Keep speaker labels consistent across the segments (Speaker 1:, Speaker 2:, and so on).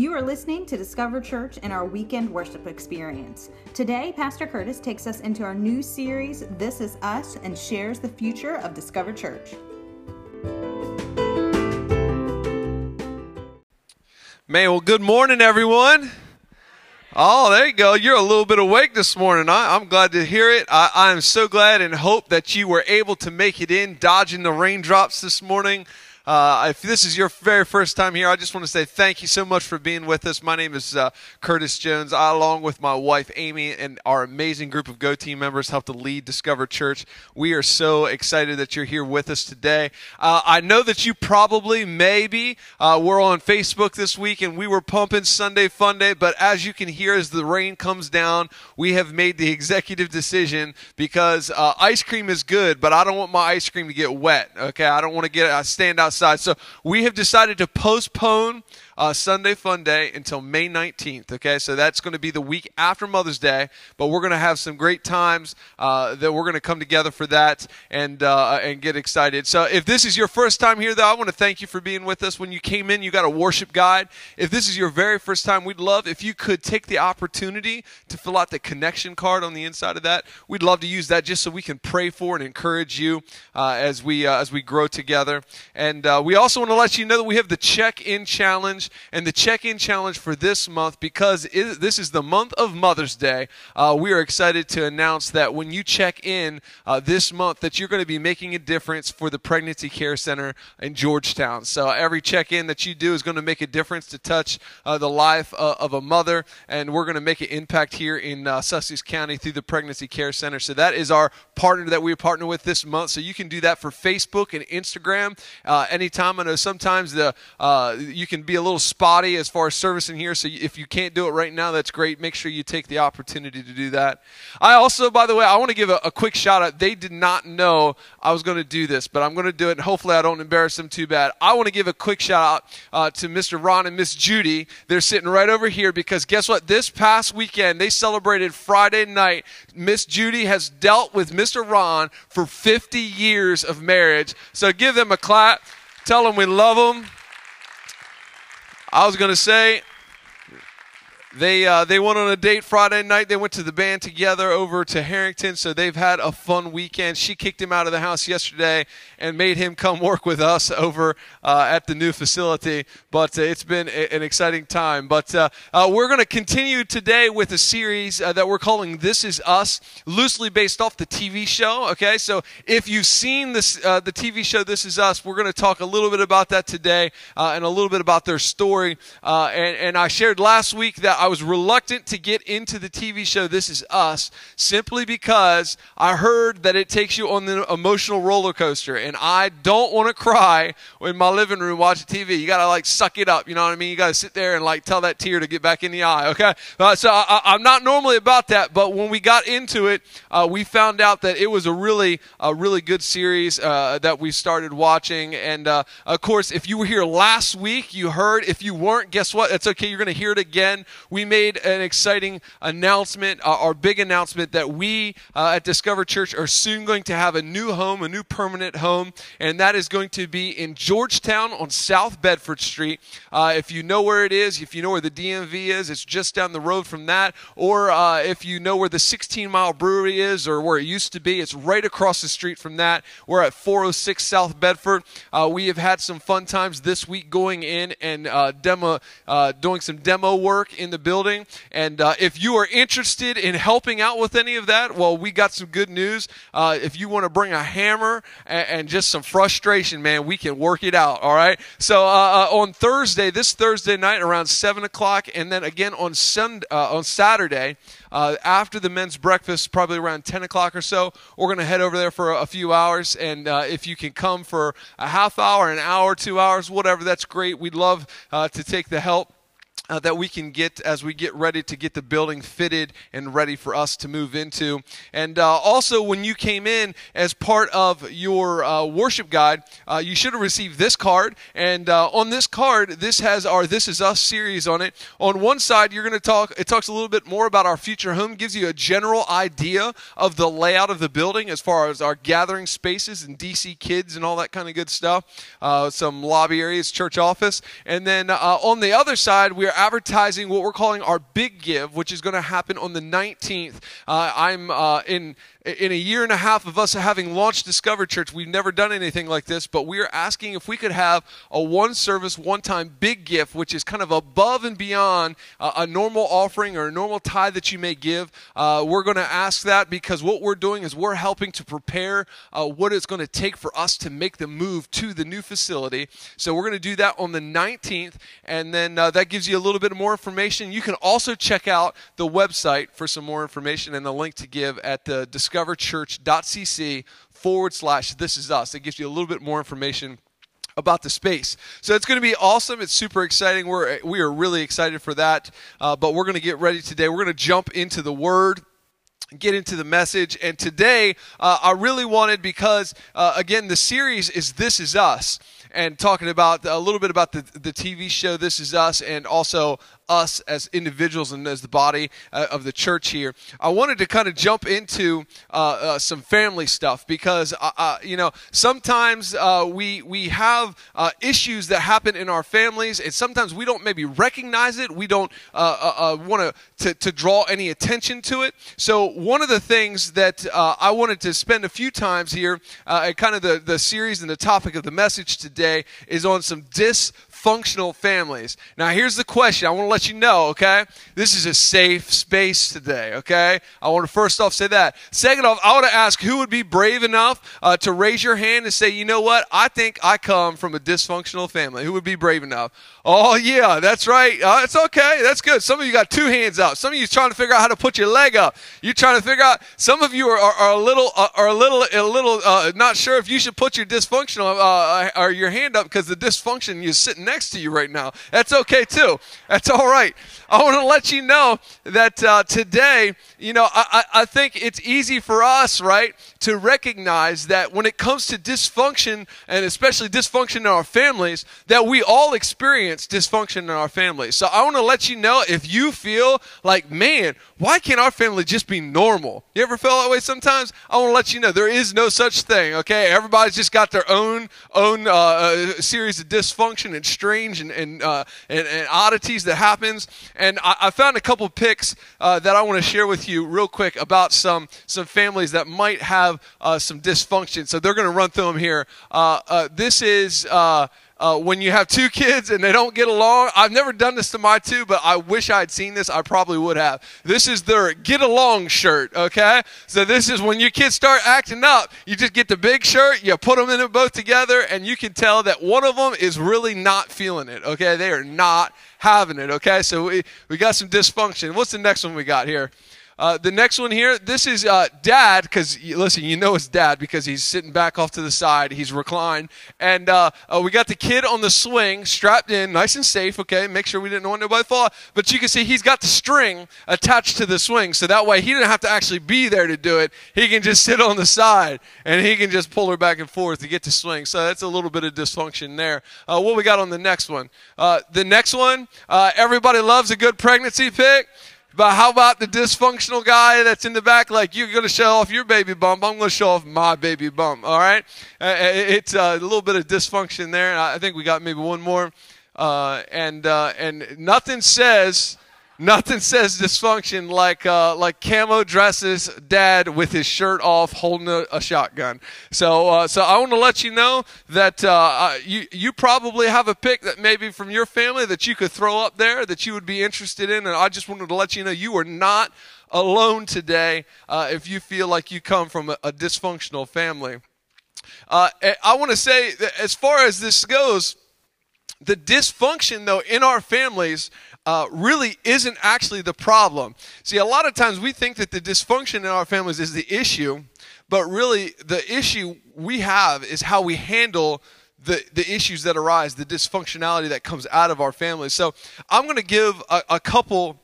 Speaker 1: You are listening to Discover Church and our weekend worship experience. Today, Pastor Curtis takes us into our new series, This Is Us, and shares the future of Discover Church.
Speaker 2: Man, well, good morning, everyone. Oh, there you go. You're a little bit awake this morning. I, am glad to hear it. I, am so glad and hope that you were able to make it in, dodging the raindrops this morning. Uh, if this is your very first time here, I just want to say thank you so much for being with us. My name is uh, Curtis Jones. I, along with my wife Amy and our amazing group of Go Team members, help to lead Discover Church. We are so excited that you're here with us today. Uh, I know that you probably, maybe, uh, were on Facebook this week and we were pumping Sunday Fun Day, but as you can hear, as the rain comes down, we have made the executive decision because uh, ice cream is good, but I don't want my ice cream to get wet. Okay, I don't want to get I stand out outside. So we have decided to postpone uh, Sunday Fun Day until May 19th. Okay, so that's going to be the week after Mother's Day, but we're going to have some great times uh, that we're going to come together for that and uh, and get excited. So if this is your first time here, though, I want to thank you for being with us. When you came in, you got a worship guide. If this is your very first time, we'd love if you could take the opportunity to fill out the connection card on the inside of that. We'd love to use that just so we can pray for and encourage you uh, as we uh, as we grow together. And uh, we also want to let you know that we have the check-in challenge and the check in challenge for this month, because it, this is the month of Mother's Day, uh, we are excited to announce that when you check in uh, this month, that you're going to be making a difference for the Pregnancy Care Center in Georgetown. So every check in that you do is going to make a difference to touch uh, the life uh, of a mother, and we're going to make an impact here in uh, Sussex County through the Pregnancy Care Center. So that is our partner that we partner with this month. So you can do that for Facebook and Instagram uh, anytime. I know sometimes the you can be a little spotty as far as service in here. So if you can't do it right now, that's great. Make sure you take the opportunity to do that. I also, by the way, I want to give a, a quick shout out. They did not know I was going to do this, but I'm going to do it, and hopefully I don't embarrass them too bad. I want to give a quick shout out uh, to Mr. Ron and Miss Judy. They're sitting right over here because guess what? This past weekend, they celebrated Friday night. Miss Judy has dealt with Mr. Ron for 50 years of marriage. So give them a clap. Tell them we love them. I was going to say, they uh, they went on a date Friday night. They went to the band together over to Harrington, so they've had a fun weekend. She kicked him out of the house yesterday and made him come work with us over uh, at the new facility. But uh, it's been a, an exciting time. But uh, uh, we're going to continue today with a series uh, that we're calling "This Is Us," loosely based off the TV show. Okay, so if you've seen this the TV show "This Is Us," we're going to talk a little bit about that today and a little bit about their story. and, and I shared last week that I was reluctant to get into the TV show This Is Us simply because I heard that it takes you on the emotional roller coaster, and I don't want to cry in my living room watching TV. You got to like suck it up, you know what I mean? You got to sit there and like tell that tear to get back in the eye, okay? Uh, so I, am not normally about that, but when we got into it, uh, we found out that it was a really, a really good series uh, that we started watching. And uh, of course, if you were here last week, you heard. If you weren't, guess what? It's okay. You're going to hear it again we made an exciting announcement, uh, our big announcement that we uh, at Discover Church are soon going to have a new home, a new permanent home, and that is going to be in Georgetown on South Bedford Street. Uh, if you know where it is, if you know where the DMV is, it's just down the road from that. Or uh, if you know where the 16 mile brewery is or where it used to be, it's right across the street from that. We're at 406 South Bedford. Uh, we have had some fun times this week going in and uh, demo, doing some demo work in the building. And uh, if you are interested in helping out with any of that, well, we got some good news. Uh, if you want to bring a hammer and, and, just some frustration, man, we can work it out. All right. So uh, uh on Thursday, this Thursday night around seven o'clock, and then again on Sunday, uh, on Saturday. Uh, after the men's breakfast, probably around 10 o'clock or so, we're going to head over there for a, a few hours. And if you can come for a half hour, an hour, two hours, whatever, that's great. We'd love to take the help uh, that we can get as we get ready to get the building fitted and ready for us to move into. And uh, also, when you came in as part of your uh, worship guide, uh, you should have received this card. And uh, on this card, this has our This Is Us series on it. On one side, you're going to talk, it talks a little bit more about our future home, gives you a general idea of the layout of the building as far as our gathering spaces and DC kids and all that kind of good stuff. Uh, some lobby areas, church office. And then on the other side, we're are advertising what we're calling our big give, which is going to happen on the 19th. Uh, I'm uh, in in a year and a half of us having launched Discover Church, we've never done anything like this, but we are asking if we could have a one service, one time big gift, which is kind of above and beyond uh, a normal offering or a normal tithe that you may give. Uh, we're going to ask that because what we're doing is we're helping to prepare uh, what it's going to take for us to make the move to the new facility. So we're going to do that on the 19th, and then uh, that gives you a little bit more information. You can also check out the website for some more information and the link to give at the Discover discoverchurch.cc forward slash this is us. It gives you a little bit more information about the space. So it's going to be awesome. It's super exciting. We're we are really excited for that. Uh, but we're going to get ready today. We're going to jump into the Word get into the message. And today, uh, I really wanted because, uh, again, the series is This Is Us. And talking about a little bit about the, the TV show This Is Us and also us as individuals and as the body uh, of the church here. I wanted to kind of jump into uh, uh, some family stuff because uh, uh, you know sometimes uh, we we have issues that happen in our families, and sometimes we don't maybe recognize it. We don't want to to draw any attention to it. So one of the things that I wanted to spend a few times here, kind of the the series and the topic of the message today is on some dis functional families. Now, here's the question. I want to let you know, okay? This is a safe space today, okay? I want to first off say that. Second off, I want to ask who would be brave enough uh, to raise your hand and say, you know what? I think I come from a dysfunctional family. Who would be brave enough? Oh, yeah, that's right. Uh, it's okay. That's good. Some of you got two hands up. Some of you trying to figure out how to put your leg up. You're trying to figure out. Some of you are, are, are a little, uh, are a little, a little uh, not sure if you should put your dysfunctional uh, or your hand up because the dysfunction you're sitting next to you right now. That's okay too. That's all right. I want to let you know that uh, today, you know, I, I think it's easy for us, right, to recognize that when it comes to dysfunction, and especially dysfunction in our families, that we all experience dysfunction in our families. So I want to let you know if you feel like, man, why can't our family just be normal? You ever feel that way sometimes? I want to let you know there is no such thing, okay? Everybody's just got their own own uh, uh series of dysfunction and strange and, and, uh, and, and oddities that happens. And I, I found a couple pics uh, that I want to share with you real quick about some, some families that might have uh, some dysfunction. So they're going to run through them here. Uh, uh this is. Uh, when you have two kids and they don't get along. I've never done this to my two, but I wish I'd seen this. I probably would have. This is their get along shirt, okay? So this is when your kids start acting up, you just get the big shirt, you put them in it both together, and you can tell that one of them is really not feeling it, okay? They are not having it, okay? So we, we got some dysfunction. What's the next one we got here? Uh, the next one here, this is uh, dad, because listen, you know it's dad because he's sitting back off to the side. He's reclined. And uh, uh, we got the kid on the swing, strapped in, nice and safe, okay? Make sure we didn't want nobody to fall. But you can see he's got the string attached to the swing. So that way he didn't have to actually be there to do it. He can just sit on the side and he can just pull her back and forth to get to swing. So that's a little bit of dysfunction there. Uh, what we got on the next one? The next one, everybody loves a good pregnancy pic. But how about the dysfunctional guy that's in the back? Like, you're going to show off your baby bump. I'm going to show off my baby bump. All right? Uh, uh it's uh, a little bit of dysfunction there. I think we got maybe one more. Uh, and, uh, and nothing says Nothing says dysfunction like uh, like camo dresses dad with his shirt off holding a, a shotgun. So uh, so I want to let you know that uh, you you probably have a pick that maybe from your family that you could throw up there that you would be interested in, and I just wanted to let you know you are not alone today uh, if you feel like you come from a, a dysfunctional family. Uh, I want to say that as far as this goes, the dysfunction though in our families uh, really isn't actually the problem. See, a lot of times we think that the dysfunction in our families is the issue, but really the issue we have is how we handle the, the issues that arise, the dysfunctionality that comes out of our families. So I'm going to give a, a couple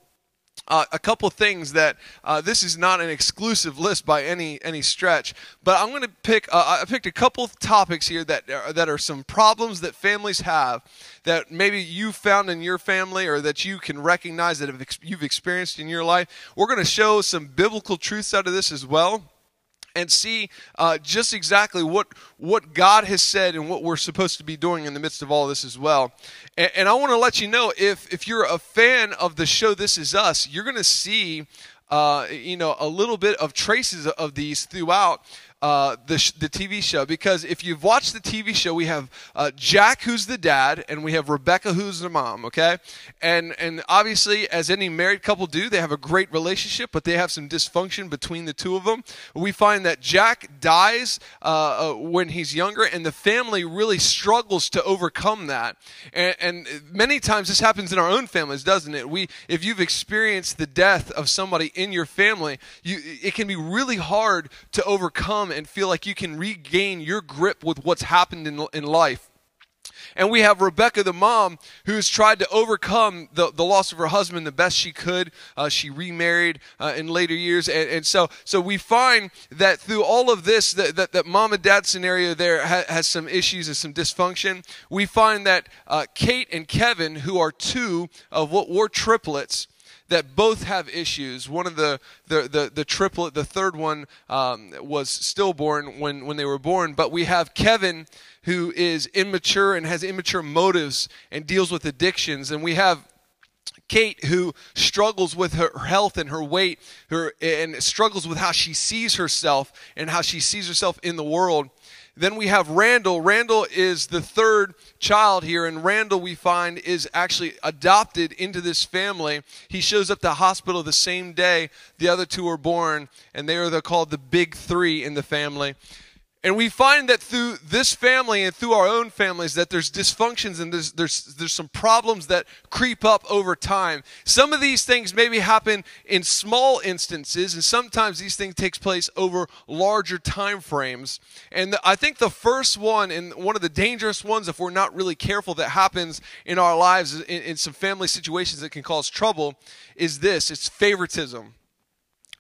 Speaker 2: uh, a couple things that uh, this is not an exclusive list by any any stretch, but I'm going to pick. Uh, I picked a couple topics here that are, that are some problems that families have that maybe you found in your family or that you can recognize that you've experienced in your life. We're going to show some biblical truths out of this as well and see uh, just exactly what what God has said and what we're supposed to be doing in the midst of all this as well. And, and I want to let you know if if you're a fan of the show This Is Us, you're going to see uh, you know a little bit of traces of these throughout uh, the, sh- the TV show because if you've watched the TV show, we have uh, Jack, who's the dad, and we have Rebecca, who's the mom. Okay, and and obviously, as any married couple do, they have a great relationship, but they have some dysfunction between the two of them. We find that Jack dies uh, uh when he's younger, and the family really struggles to overcome that. And, and many times this happens in our own families, doesn't it? We, if you've experienced the death of somebody in your family, you, it can be really hard to overcome come and feel like you can regain your grip with what's happened in, in life. And we have Rebecca, the mom, who's tried to overcome the, the loss of her husband the best she could. Uh, she remarried uh, in later years. And, and, so, so we find that through all of this, that, that, that mom and dad scenario there ha- has some issues and some dysfunction. We find that uh, Kate and Kevin, who are two of what were triplets, that both have issues. One of the the the, the triplet, the third one, um, was stillborn when when they were born. But we have Kevin, who is immature and has immature motives and deals with addictions, and we have. Kate, who struggles with her health and her weight, her and struggles with how she sees herself and how she sees herself in the world. Then we have Randall. Randall is the third child here, and Randall, we find, is actually adopted into this family. He shows up to the hospital the same day the other two are born, and they are called the big three in the family. And we find that through this family and through our own families that there's dysfunctions and there's, there's, there's some problems that creep up over time. Some of these things maybe happen in small instances, and sometimes these things takes place over larger time frames. And the, I think the first one, and one of the dangerous ones, if we're not really careful, that happens in our lives in, in some family situations that can cause trouble, is this: it's favoritism.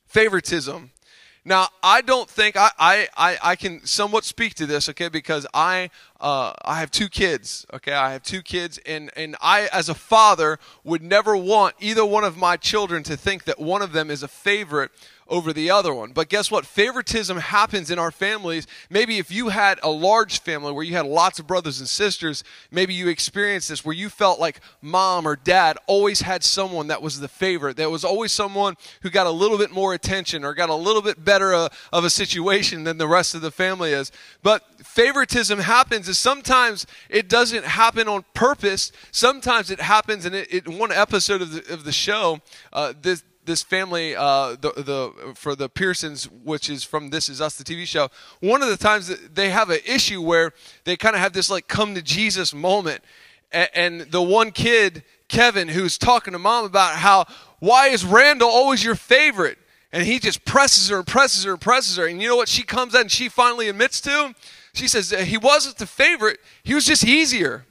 Speaker 2: Favoritism. Now, I don't think I, I, I, can somewhat speak to this, okay, because I uh, I have two kids, okay, I have two kids, and, and I, as a father, would never want either one of my children to think that one of them is a favorite over the other one. But guess what? Favoritism happens in our families. Maybe if you had a large family where you had lots of brothers and sisters, maybe you experienced this where you felt like mom or dad always had someone that was the favorite. There was always someone who got a little bit more attention or got a little bit better uh, of a situation than the rest of the family is. But favoritism happens is sometimes it doesn't happen on purpose. Sometimes it happens, and it one episode of the, of the show, uh, this this family, uh, the the for the Pearsons, which is from This Is Us, the TV show. One of the times that they have an issue where they kind of have this like come to Jesus moment, and, and the one kid, Kevin, who's talking to mom about how why is Randall always your favorite, and he just presses her and presses her and presses her, and you know what? She comes out and she finally admits to him. She says he wasn't the favorite; he was just easier.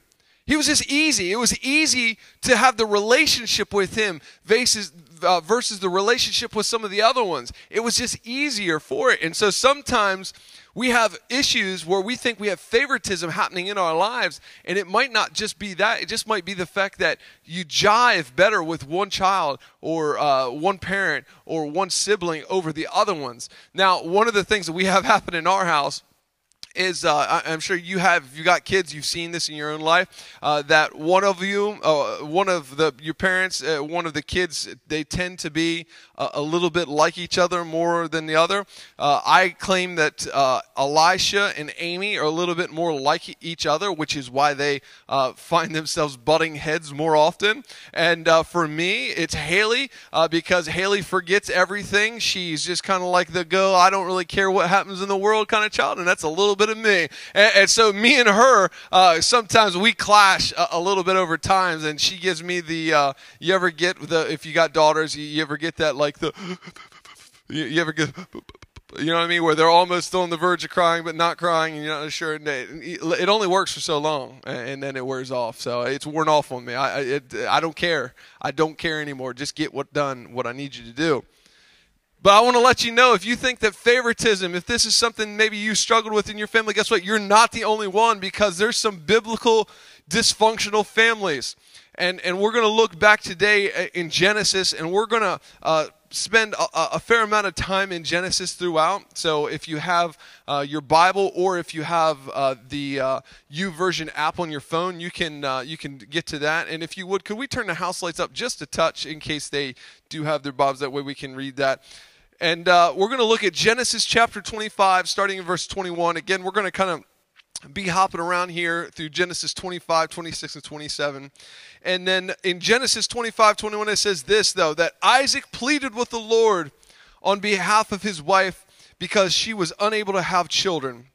Speaker 2: He was just easy. It was easy to have the relationship with him versus, uh, versus the relationship with some of the other ones. It was just easier for it. And so sometimes we have issues where we think we have favoritism happening in our lives, and it might not just be that. It just might be the fact that you jive better with one child or uh, one parent or one sibling over the other ones. Now, one of the things that we have happen in our house is uh, I'm sure you have if you got kids you've seen this in your own life uh, that one of you uh, one of the your parents uh, one of the kids they tend to be a, a, little bit like each other more than the other. Uh, I claim that uh, Elisha and Amy are a little bit more like each other which is why they find themselves butting heads more often. And for me it's Haley because Haley forgets everything. She's just kind of like the go I don't really care what happens in the world kind of child and that's a little bit bit of me. And, and so me and her, uh, sometimes we clash a, a, little bit over times, and she gives me the. Uh, you ever get the if you got daughters, you, you ever get that like the. You, you ever get you know what I mean? Where they're almost on the verge of crying, but not crying, and you're not sure. It only works for so long, and then it wears off. So it's worn off on me. I, it, I don't care. I don't care anymore. Just get what done, what I need you to do. But I want to let you know if you think that favoritism, if this is something maybe you struggled with in your family, guess what? You're not the only one because there's some biblical dysfunctional families. And, and we're going to look back today uh, in Genesis and we're going to uh, spend a, a, fair amount of time in Genesis throughout. So if you have uh, your Bible or if you have uh, the uh, YouVersion app on your phone, you can uh, you can get to that. And if you would, could we turn the house lights up just a touch in case they do have their bobs? That way we can read that. And uh, we're going to look at Genesis chapter 25, starting in verse 21. Again, we're going to kind of be hopping around here through Genesis 25, 26, and 27. And then in Genesis 25, 21, it says this, though, that Isaac pleaded with the Lord on behalf of his wife because she was unable to have children.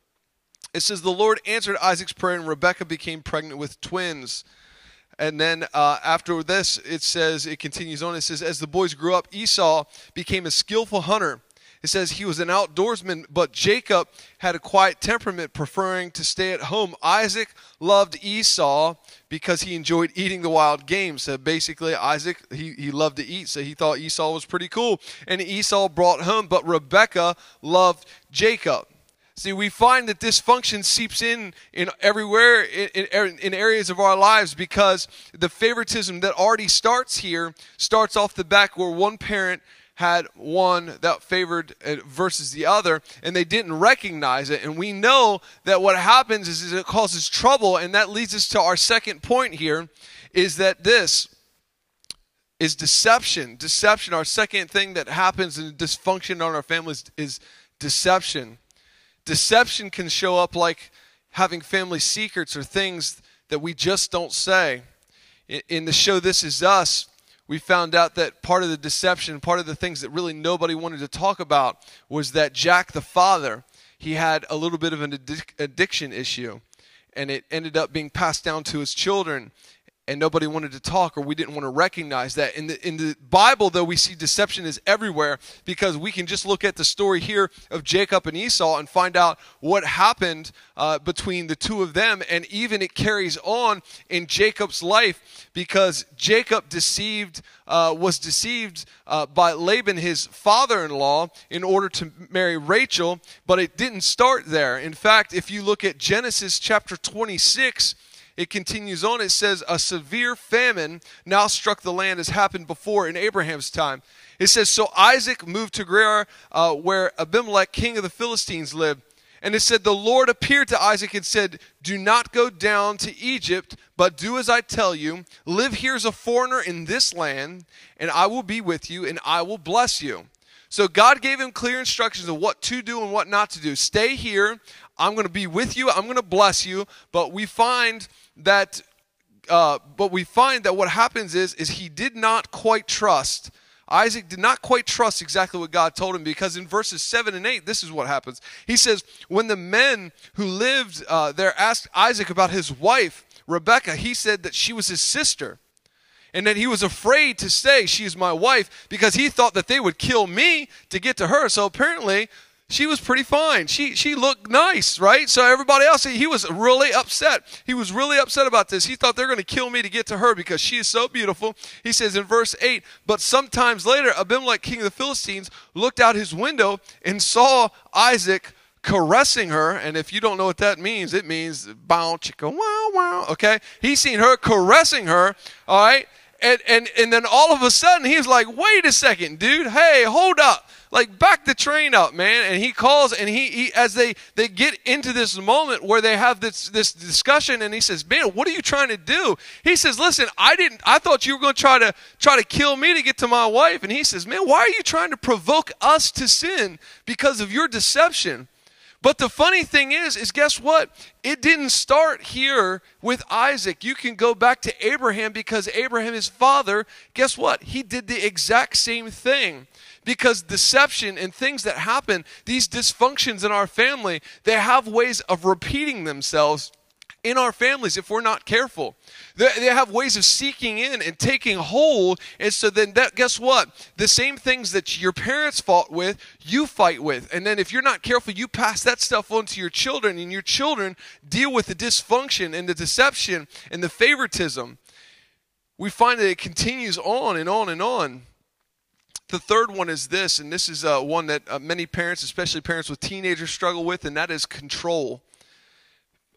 Speaker 2: It says, The Lord answered Isaac's prayer, and Rebekah became pregnant with twins. And then uh, after this, it says, it continues on. It says, As the boys grew up, Esau became a skillful hunter it says he was an outdoorsman, but Jacob had a quiet temperament, preferring to stay at home. Isaac loved Esau because he enjoyed eating the wild game. So basically, Isaac, he, he loved to eat, so he thought Esau was pretty cool. And Esau brought home, but Rebekah loved Jacob. See, we find that this function seeps in in everywhere in, in, in, areas of our lives because the favoritism that already starts here starts off the back where one parent had one that favored uh, versus the other, and they didn't recognize it. And we know that what happens is it causes trouble, and that leads us to our second point here is that this is deception. Deception, our second thing that happens in dysfunction on our families is deception. Deception can show up like having family secrets or things that we just don't say. In the show This Is Us, we found out that part of the deception, part of the things that really nobody wanted to talk about was that Jack the father, he had a little bit of an addiction issue and it ended up being passed down to his children and nobody wanted to talk or we didn't want to recognize that. In the, in the Bible, though, we see deception is everywhere because we can just look at the story here of Jacob and Esau and find out what happened uh, between the two of them. And even it carries on in Jacob's life because Jacob deceived, uh, was deceived uh, by Laban, his father in law, in order to marry Rachel. But it didn't start there. In fact, if you look at Genesis chapter 26, it continues on. It says, A severe famine now struck the land as happened before in Abraham's time. It says, So Isaac moved to Gerar, uh, where Abimelech, king of the Philistines, lived. And it said, The Lord appeared to Isaac and said, Do not go down to Egypt, but do as I tell you. Live here as a foreigner in this land, and I will be with you, and I will bless you. So God gave him clear instructions of what to do and what not to do. Stay here. I'm going to be with you. I'm going to bless you. But we find that uh, but we find that what happens is is he did not quite trust Isaac did not quite trust exactly what God told him because in verses 7 and 8, this is what happens. He says, When the men who lived uh, there asked Isaac about his wife, Rebekah, he said that she was his sister and that he was afraid to say, She is my wife, because he thought that they would kill me to get to her. So apparently, she was pretty fine. She she looked nice, right? So everybody else, he was really upset. He was really upset about this. He thought they're going to kill me to get to her because she is so beautiful. He says in verse 8, but sometimes later, Abimelech, king of the Philistines, looked out his window and saw Isaac caressing her. And if you don't know what that means, it means bow chicka wow wow. Okay? He's seen her caressing her, all right? And, and, and then all of a sudden, he's like, wait a second, dude. Hey, hold up like back the train up, man. And he calls and he, he as they they get into this moment where they have this this discussion and he says, "Man, what are you trying to do?" He says, "Listen, I didn't I thought you were going to try to try to kill me to get to my wife." And he says, "Man, why are you trying to provoke us to sin because of your deception?" But the funny thing is, is guess what? It didn't start here with Isaac. You can go back to Abraham because Abraham, his father, guess what? He did the exact same thing because deception and things that happen, these dysfunctions in our family, they have ways of repeating themselves in our families if we're not careful. They, have ways of seeking in and taking hold. And so then that, guess what? The same things that your parents fought with, you fight with. And then if you're not careful, you pass that stuff on to your children and your children deal with the dysfunction and the deception and the favoritism. We find that it continues on and on and on. The third one is this, and this is uh, one that uh, many parents, especially parents with teenagers, struggle with, and that is control.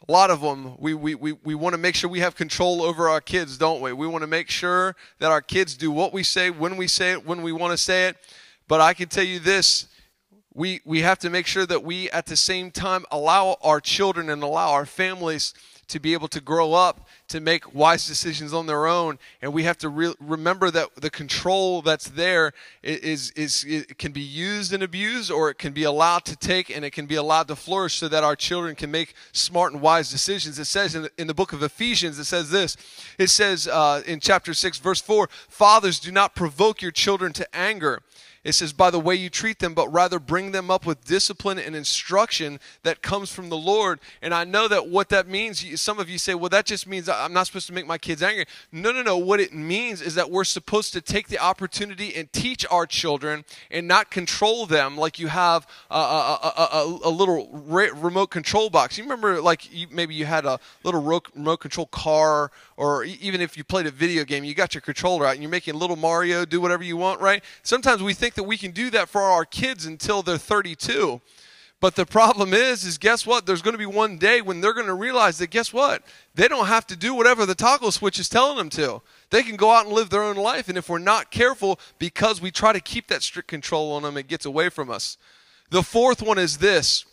Speaker 2: A lot of them, we, we, we, we want to make sure we have control over our kids, don't we? We want to make sure that our kids do what we say, when we say it, when we want to say it. But I can tell you this we, we have to make sure that we, at the same time, allow our children and allow our families to be able to grow up to make wise decisions on their own. And we have to re- remember that the control that's there is, is, is can be used and abused or it can be allowed to take and it can be allowed to flourish so that our children can make smart and wise decisions. It says in the, in the book of ephesians it says this. It says uh, in chapter 6 verse 4 fathers do not provoke your children to anger it says, by the way you treat them, but rather bring them up with discipline and instruction that comes from the Lord. And I know that what that means, some of you say, well, that just means I'm not supposed to make my kids angry. No, no, no. What it means is that we're supposed to take the opportunity and teach our children and not control them like you have a, a, a, a little remote control box. You remember, like, you, maybe you had a little remote control car, or even if you played a video game, you got your controller out and you're making little Mario do whatever you want, right? Sometimes we think think that we can do that for our kids until they're 32. But the problem is, is guess what? There's going to be one day when they're going to realize that guess what? They don't have to do whatever the toggle switch is telling them to. They can go out and live their own life. And if we're not careful, because we try to keep that strict control on them, it gets away from us. The fourth one is this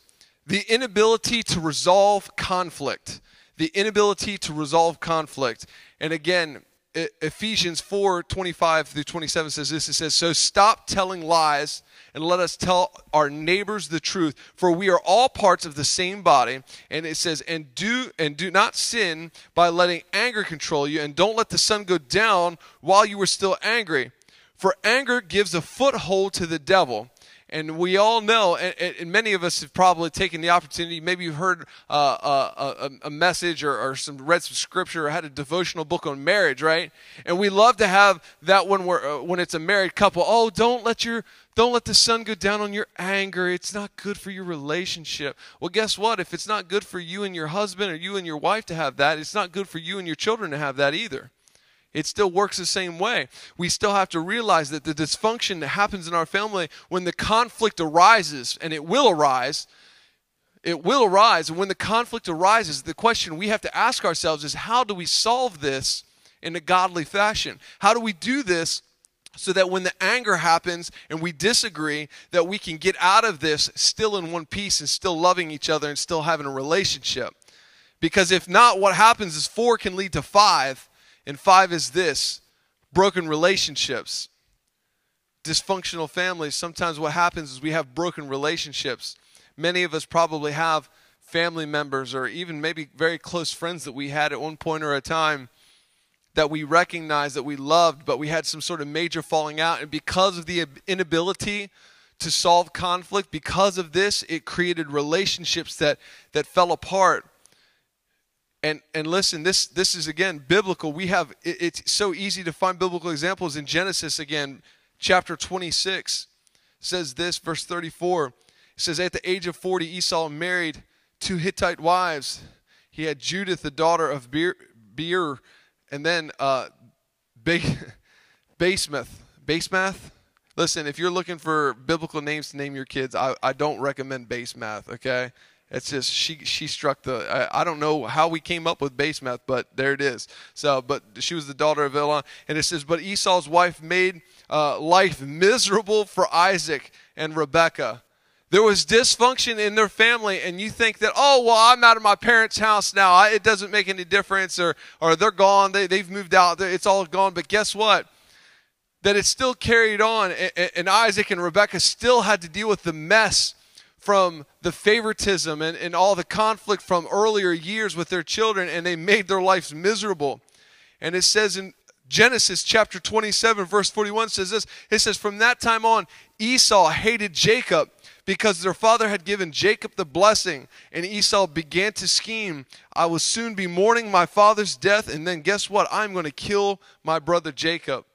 Speaker 2: the inability to resolve conflict. The inability to resolve conflict. And again, Ephesians 4 25 through 27 says this it says, So stop telling lies and let us tell our neighbors the truth, for we are all parts of the same body. And it says, And do and do not sin by letting anger control you, and don't let the sun go down while you are still angry. For anger gives a foothold to the devil. And we all know, and, and, many of us have probably taken the opportunity. Maybe you've heard uh, uh, a, a, message or, or, some read some scripture or had a devotional book on marriage, right? And we love to have that when we're uh, when it's a married couple. Oh, don't let your don't let the sun go down on your anger. It's not good for your relationship. Well, guess what? If it's not good for you and your husband or you and your wife to have that, it's not good for you and your children to have that either. It still works the same way. We still have to realize that the dysfunction that happens in our family when the conflict arises, and it will arise, it will arise. And when the conflict arises, the question we have to ask ourselves is how do we solve this in a godly fashion? How do we do this so that when the anger happens and we disagree, that we can get out of this still in one piece and still loving each other and still having a relationship? Because if not, what happens is four can lead to five and five is this broken relationships. Dysfunctional families. Sometimes what happens is we have broken relationships. Many of us probably have family members or even maybe very close friends that we had at one point or a time that we recognized that we loved, but we had some sort of major falling out. And because of the inability to solve conflict, because of this, it created relationships that, that fell apart and and listen this this is again biblical. We have it, it's so easy to find biblical examples in genesis again. Chapter 26 says this verse 34 it says at the age of 40 esau married two hittite wives. He had judith the daughter of beer, beer and then uh basemath. Basemath? Listen if you're looking for biblical names to name your kids i, I don't recommend basemath okay it's just she she struck the. I, I, don't know how we came up with base basemath, but there it is. So, but she was the daughter of Elon, and it says, but Esau's wife made uh, life miserable for Isaac and Rebekah. There was dysfunction in their family, and you think that, oh, well, I'm out of my parents' house now. I, it doesn't make any difference, or, or they're gone. They, they've moved out. It's all gone. But guess what? That it still carried on, and, and Isaac and Rebekah still had to deal with the mess from the favoritism and, and all the conflict from earlier years with their children, and they made their lives miserable. And it says in Genesis chapter 27, verse 41 says this it says, From that time on, Esau hated Jacob because their father had given Jacob the blessing, and Esau began to scheme. I will soon be mourning my father's death, and then guess what? I'm going to kill my brother Jacob.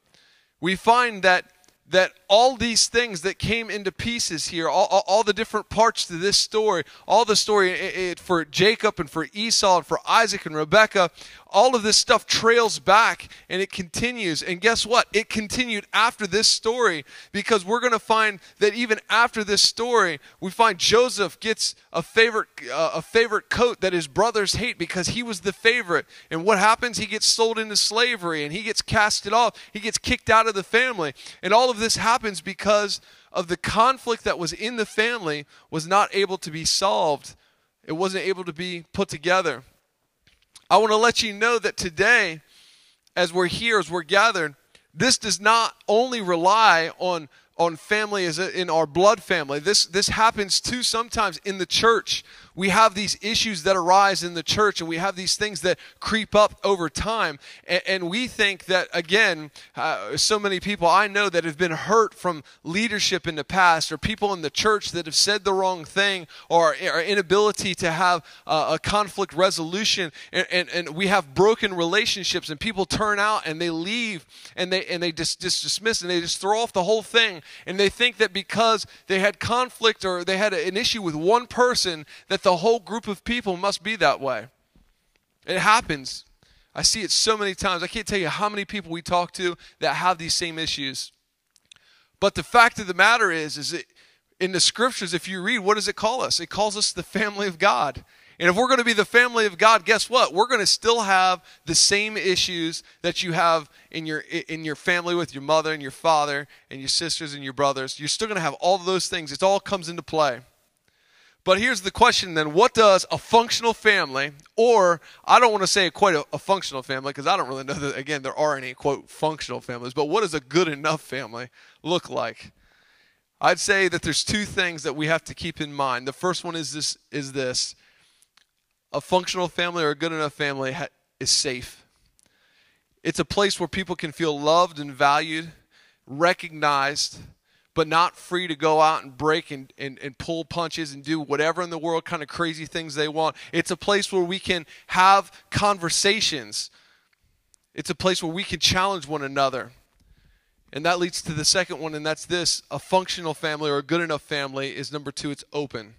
Speaker 2: We find that that all these things that came into pieces here, all, all, all, the different parts to this story, all the story it, it, for Jacob and for Esau and for Isaac and Rebekah, all of this stuff trails back and it continues. And guess what? It continued after this story because we're going to find that even after this story, we find Joseph gets a favorite uh, a favorite coat that his brothers hate because he was the favorite. And what happens? He gets sold into slavery and he gets casted off. He gets kicked out of the family. And all of this happens because of the conflict that was in the family was not able to be solved. It wasn't able to be put together. I want to let you know that today, as we're here, as we're gathered, this does not only rely on on family a, in our blood family. This this happens too sometimes in the church we have these issues that arise in the church and we have these things that creep up over time. And, and we think that, again, uh, so many people I know that have been hurt from leadership in the past or people in the church that have said the wrong thing or, or inability to have uh, a conflict resolution. And, and, and, we have broken relationships and people turn out and they leave and they, and they just, just dismiss and they just throw off the whole thing. And they think that because they had conflict or they had an issue with one person that the whole group of people must be that way. It happens. I see it so many times. I can't tell you how many people we talk to that have these same issues. But the fact of the matter is, is that in the scriptures, if you read, what does it call us? It calls us the family of God. And if we're going to be the family of God, guess what? We're going to still have the same issues that you have in your in your family with your mother and your father and your sisters and your brothers. You're still going to have all those things. It all comes into play. But here's the question then what does a functional family, or I don't want to say quite a, a functional family because I don't really know that, again, there are any, quote, functional families, but what does a good enough family look like? I'd say that there's two things that we have to keep in mind. The first one is this is this a functional family or a good enough family ha- is safe. It's a place where people can feel loved and valued, recognized, but not free to go out and break and, and, and pull punches and do whatever in the world kind of crazy things they want. It's a place where we can have conversations. It's a place where we can challenge one another. And that leads to the second one, and that's this a functional family or a good enough family is number two, it's open.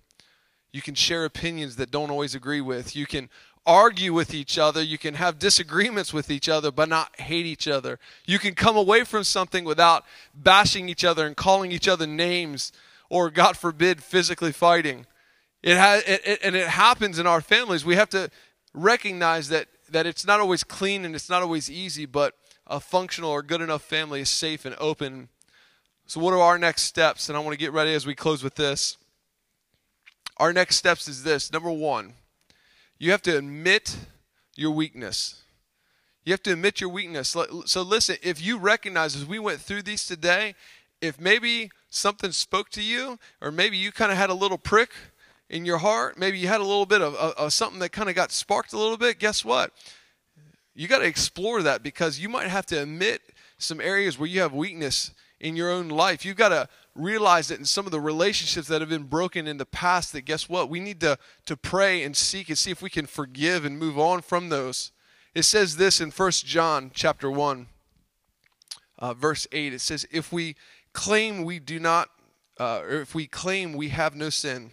Speaker 2: You can share opinions that don't always agree with. You can argue with each other. You can have disagreements with each other, but not hate each other. You can come away from something without bashing each other and calling each other names or, God forbid, physically fighting. It has, it, it, and it happens in our families. We have to recognize that, that it's not always clean and it's not always easy, but a functional or good enough family is safe and open. So, what are our next steps? And I want to get ready as we close with this. Our next steps is this number one, you have to admit your weakness. You have to admit your weakness. So listen, if you recognize as we went through these today, if maybe something spoke to you, or maybe you kind of had a little prick in your heart, maybe you had a little bit of, of, of something that kind of got sparked a little bit, guess what? You got to explore that because you might have to admit some areas where you have weakness in your own life. You've got to realize that in some of the relationships that have been broken in the past, that guess what? We need to, to pray and seek and see if we can forgive and move on from those. It says this in First John chapter 1, uh, verse 8. It says, If we claim we do not, uh, or if we claim we have no sin,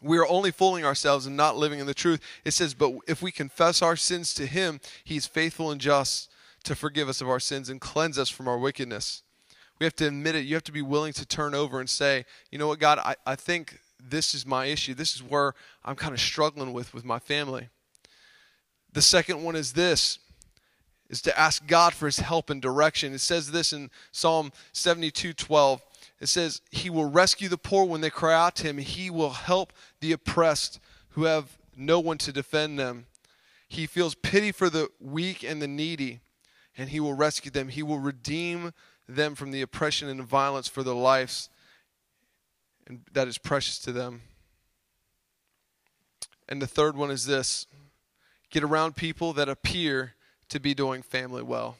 Speaker 2: we are only fooling ourselves and not living in the truth. It says, But if we confess our sins to him, he's faithful and just to forgive us of our sins and cleanse us from our wickedness. We have to admit it. You have to be willing to turn over and say, you know what, God, I, I think this is my issue. This is where I'm kind of struggling with with my family. The second one is this is to ask God for his help and direction. It says this in Psalm 72 12. It says, He will rescue the poor when they cry out to him. He will help the oppressed who have no one to defend them. He feels pity for the weak and the needy, and he will rescue them. He will redeem them from the oppression and violence for their lives and that is precious to them. And the third one is this get around people that appear to be doing family well.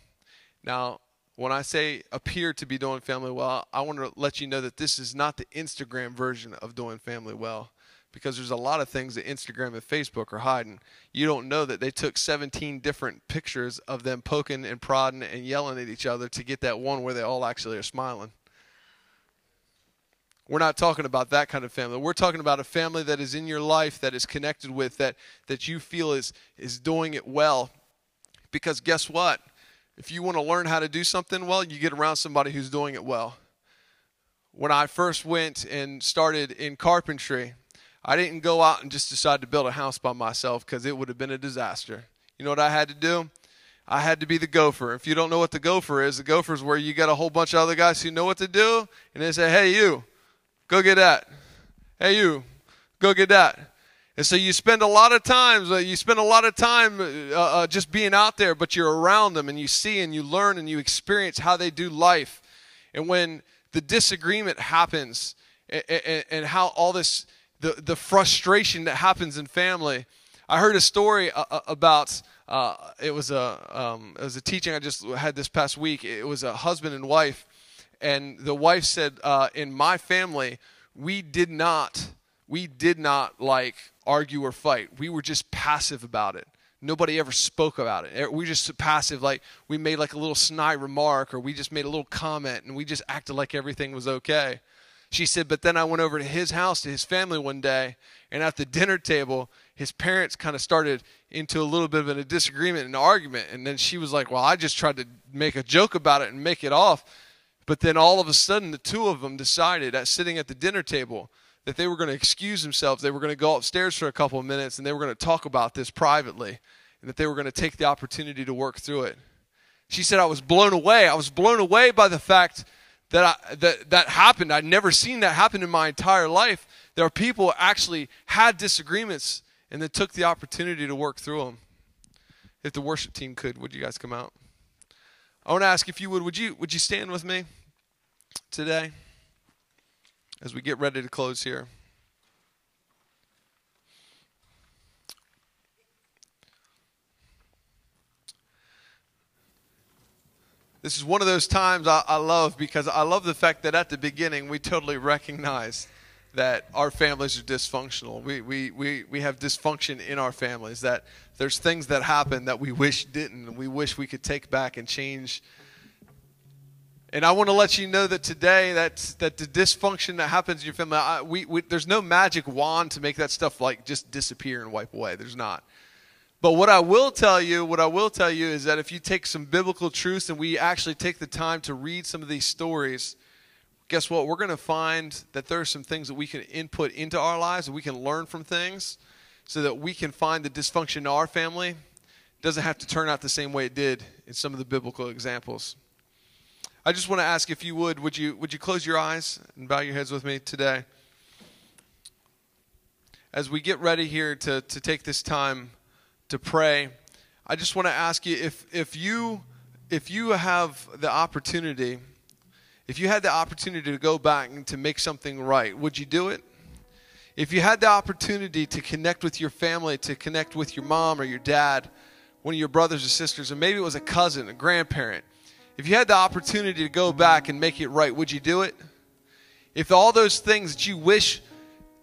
Speaker 2: Now, when I say appear to be doing family well, I want to let you know that this is not the Instagram version of doing family well because there's a lot of things that Instagram and Facebook are hiding. You don't know that they took 17 different pictures of them poking and prodding and yelling at each other to get that one where they all actually are smiling. We're not talking about that kind of family. We're talking about a family that is in your life that is connected with that that you feel is is doing it well. Because guess what? If you want to learn how to do something well, you get around somebody who's doing it well. When I first went and started in carpentry, I didn't go out and just decide to build a house by myself because it would have been a disaster. You know what I had to do? I had to be the gopher. If you don't know what the gopher is, the gopher is where you got a whole bunch of other guys who know what to do, and they say, hey, you, go get that. Hey, you, go get that. And so you spend a lot of times, uh, you spend a lot of time uh, uh, just being out there, but you're around them and you see and you learn and you experience how they do life. And when the disagreement happens and, and, and how all this, the, the frustration that happens in family, I heard a story uh, uh, about. Uh, it was a um, it was a teaching I just had this past week. It was a husband and wife, and the wife said, uh, "In my family, we did not we did not like argue or fight. We were just passive about it. Nobody ever spoke about it. We were just passive, like we made like a little snide remark or we just made a little comment and we just acted like everything was okay." She said, "But then I went over to his house to his family one day, and at the dinner table." his parents kind of started into a little bit of a disagreement and argument. And then she was like, Well, I just tried to make a joke about it and make it off. But then all of a sudden, the two of them decided at sitting at the dinner table that they were going to excuse themselves. They were going to go upstairs for a couple of minutes and they were going to talk about this privately and that they were going to take the opportunity to work through it. She said, I was blown away. I was blown away by the fact that I, that, that happened. I'd never seen that happen in my entire life. There are people actually had disagreements and then took the opportunity to work through them. If the worship team could, would you guys come out? I want to ask if you would, would you would you stand with me today as we get ready to close here? This is one of those times I, I, love because I love the fact that at the beginning we totally recognize that our families are dysfunctional. We, we, we, we have dysfunction in our families, that there's things that happen that we wish didn't, and we wish we could take back and change. And I want to let you know that today, that, that the dysfunction that happens in your family, I, we, we, there's no magic wand to make that stuff like just disappear and wipe away. There's not. But what I will tell you, what I will tell you is that if you take some biblical truths and we actually take the time to read some of these stories, guess what? We're going to find that there are some things that we can input into our lives and we can learn from things so that we can find the dysfunction in our family it doesn't have to turn out the same way it did in some of the biblical examples. I just want to ask if you would, would you, would you close your eyes and bow your heads with me today? As we get ready here to, to take this time to pray, I just want to ask you if, if you if you have the opportunity if you had the opportunity to go back and to make something right, would you do it? If you had the opportunity to connect with your family, to connect with your mom or your dad, one of your brothers or sisters, or maybe it was a cousin, a grandparent, if you had the opportunity to go back and make it right, would you do it? If all those things that you wish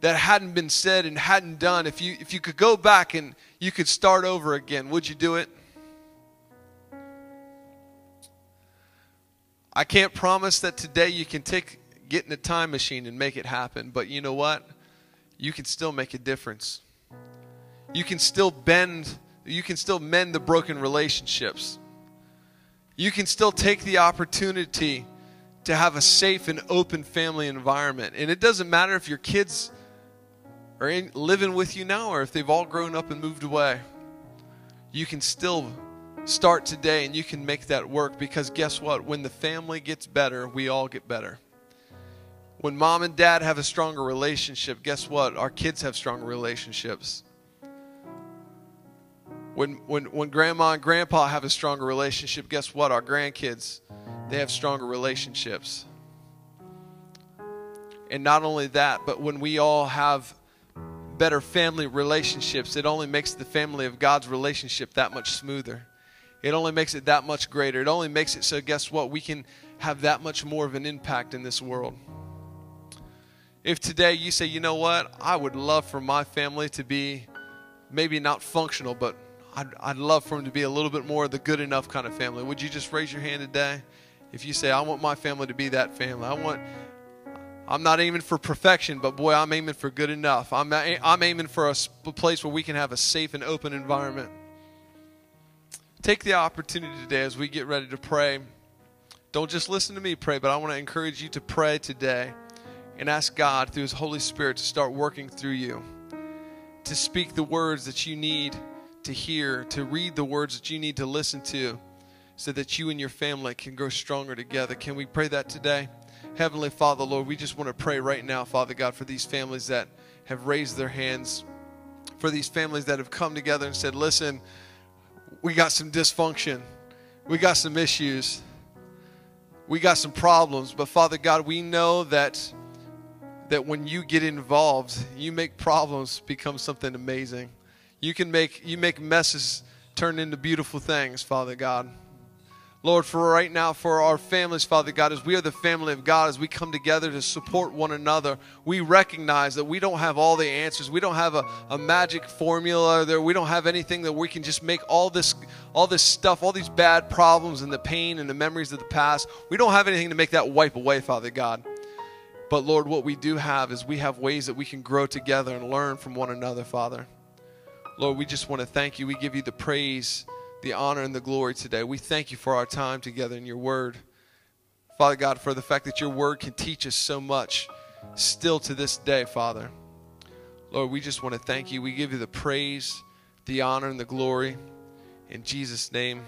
Speaker 2: that hadn't been said and hadn't done, if you if you could go back and you could start over again, would you do it? I can't promise that today you can take get in a time machine and make it happen, but you know what? You can still make a difference. You can still bend, you can still mend the broken relationships. You can still take the opportunity to have a safe and open family environment. And it doesn't matter if your kids are in, living with you now or if they've all grown up and moved away. You can still start today and you can make that work because guess what? When the family gets better, we all get better. When mom and dad have a stronger relationship, guess what? Our kids have stronger relationships. When, when, when grandma and grandpa have a stronger relationship, guess what? Our grandkids, they have stronger relationships. And not only that, but when we all have better family relationships, it only makes the family of God's relationship that much smoother. It only makes it that much greater. It only makes it so, guess what? We can have that much more of an impact in this world. If today you say, you know what, I would love for my family to be maybe not functional, but I'd, I'd love for them to be a little bit more of the good enough kind of family, would you just raise your hand today? If you say, I want my family to be that family, I want, I'm not aiming for perfection, but boy, I'm aiming for good enough. I'm, I'm aiming for a place where we can have a safe and open environment take the opportunity today as we get ready to pray. Don't just listen to me pray, but I want to encourage you to pray today and ask God through His Holy Spirit to start working through you, to speak the words that you need to hear, to read the words that you need to listen to so that you and your family can grow stronger together. Can we pray that today? Heavenly Father, Lord, we just want to pray right now, Father God, for these families that have raised their hands, for these families that have come together and said, listen, we got some dysfunction, we got some issues, we got some problems, but Father God, we know that that when you get involved, you make problems become something amazing. You can make you make messes turn into beautiful things, Father God. Lord, for right now, for our families, Father God, as we are the family of God, as we come together to support one another, we recognize that we don't have all the answers. We don't have a, a magic formula there. We don't have anything that we can just make all this, all this stuff, all these bad problems and the pain and the memories of the past. We don't have anything to make that wipe away, Father God. But Lord, what we do have is we have ways that we can grow together and learn from one another, Father. Lord, we just want to thank you. We give you the praise the honor and the glory today. We thank you for our time together in your word. Father God, for the fact that your word can teach us so much still to this day, Father. Lord, we just want to thank you. We give you the praise, the honor, and the glory in Jesus' name.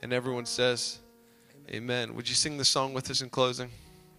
Speaker 2: And everyone says, Amen. Amen. Would you sing the song with us in closing?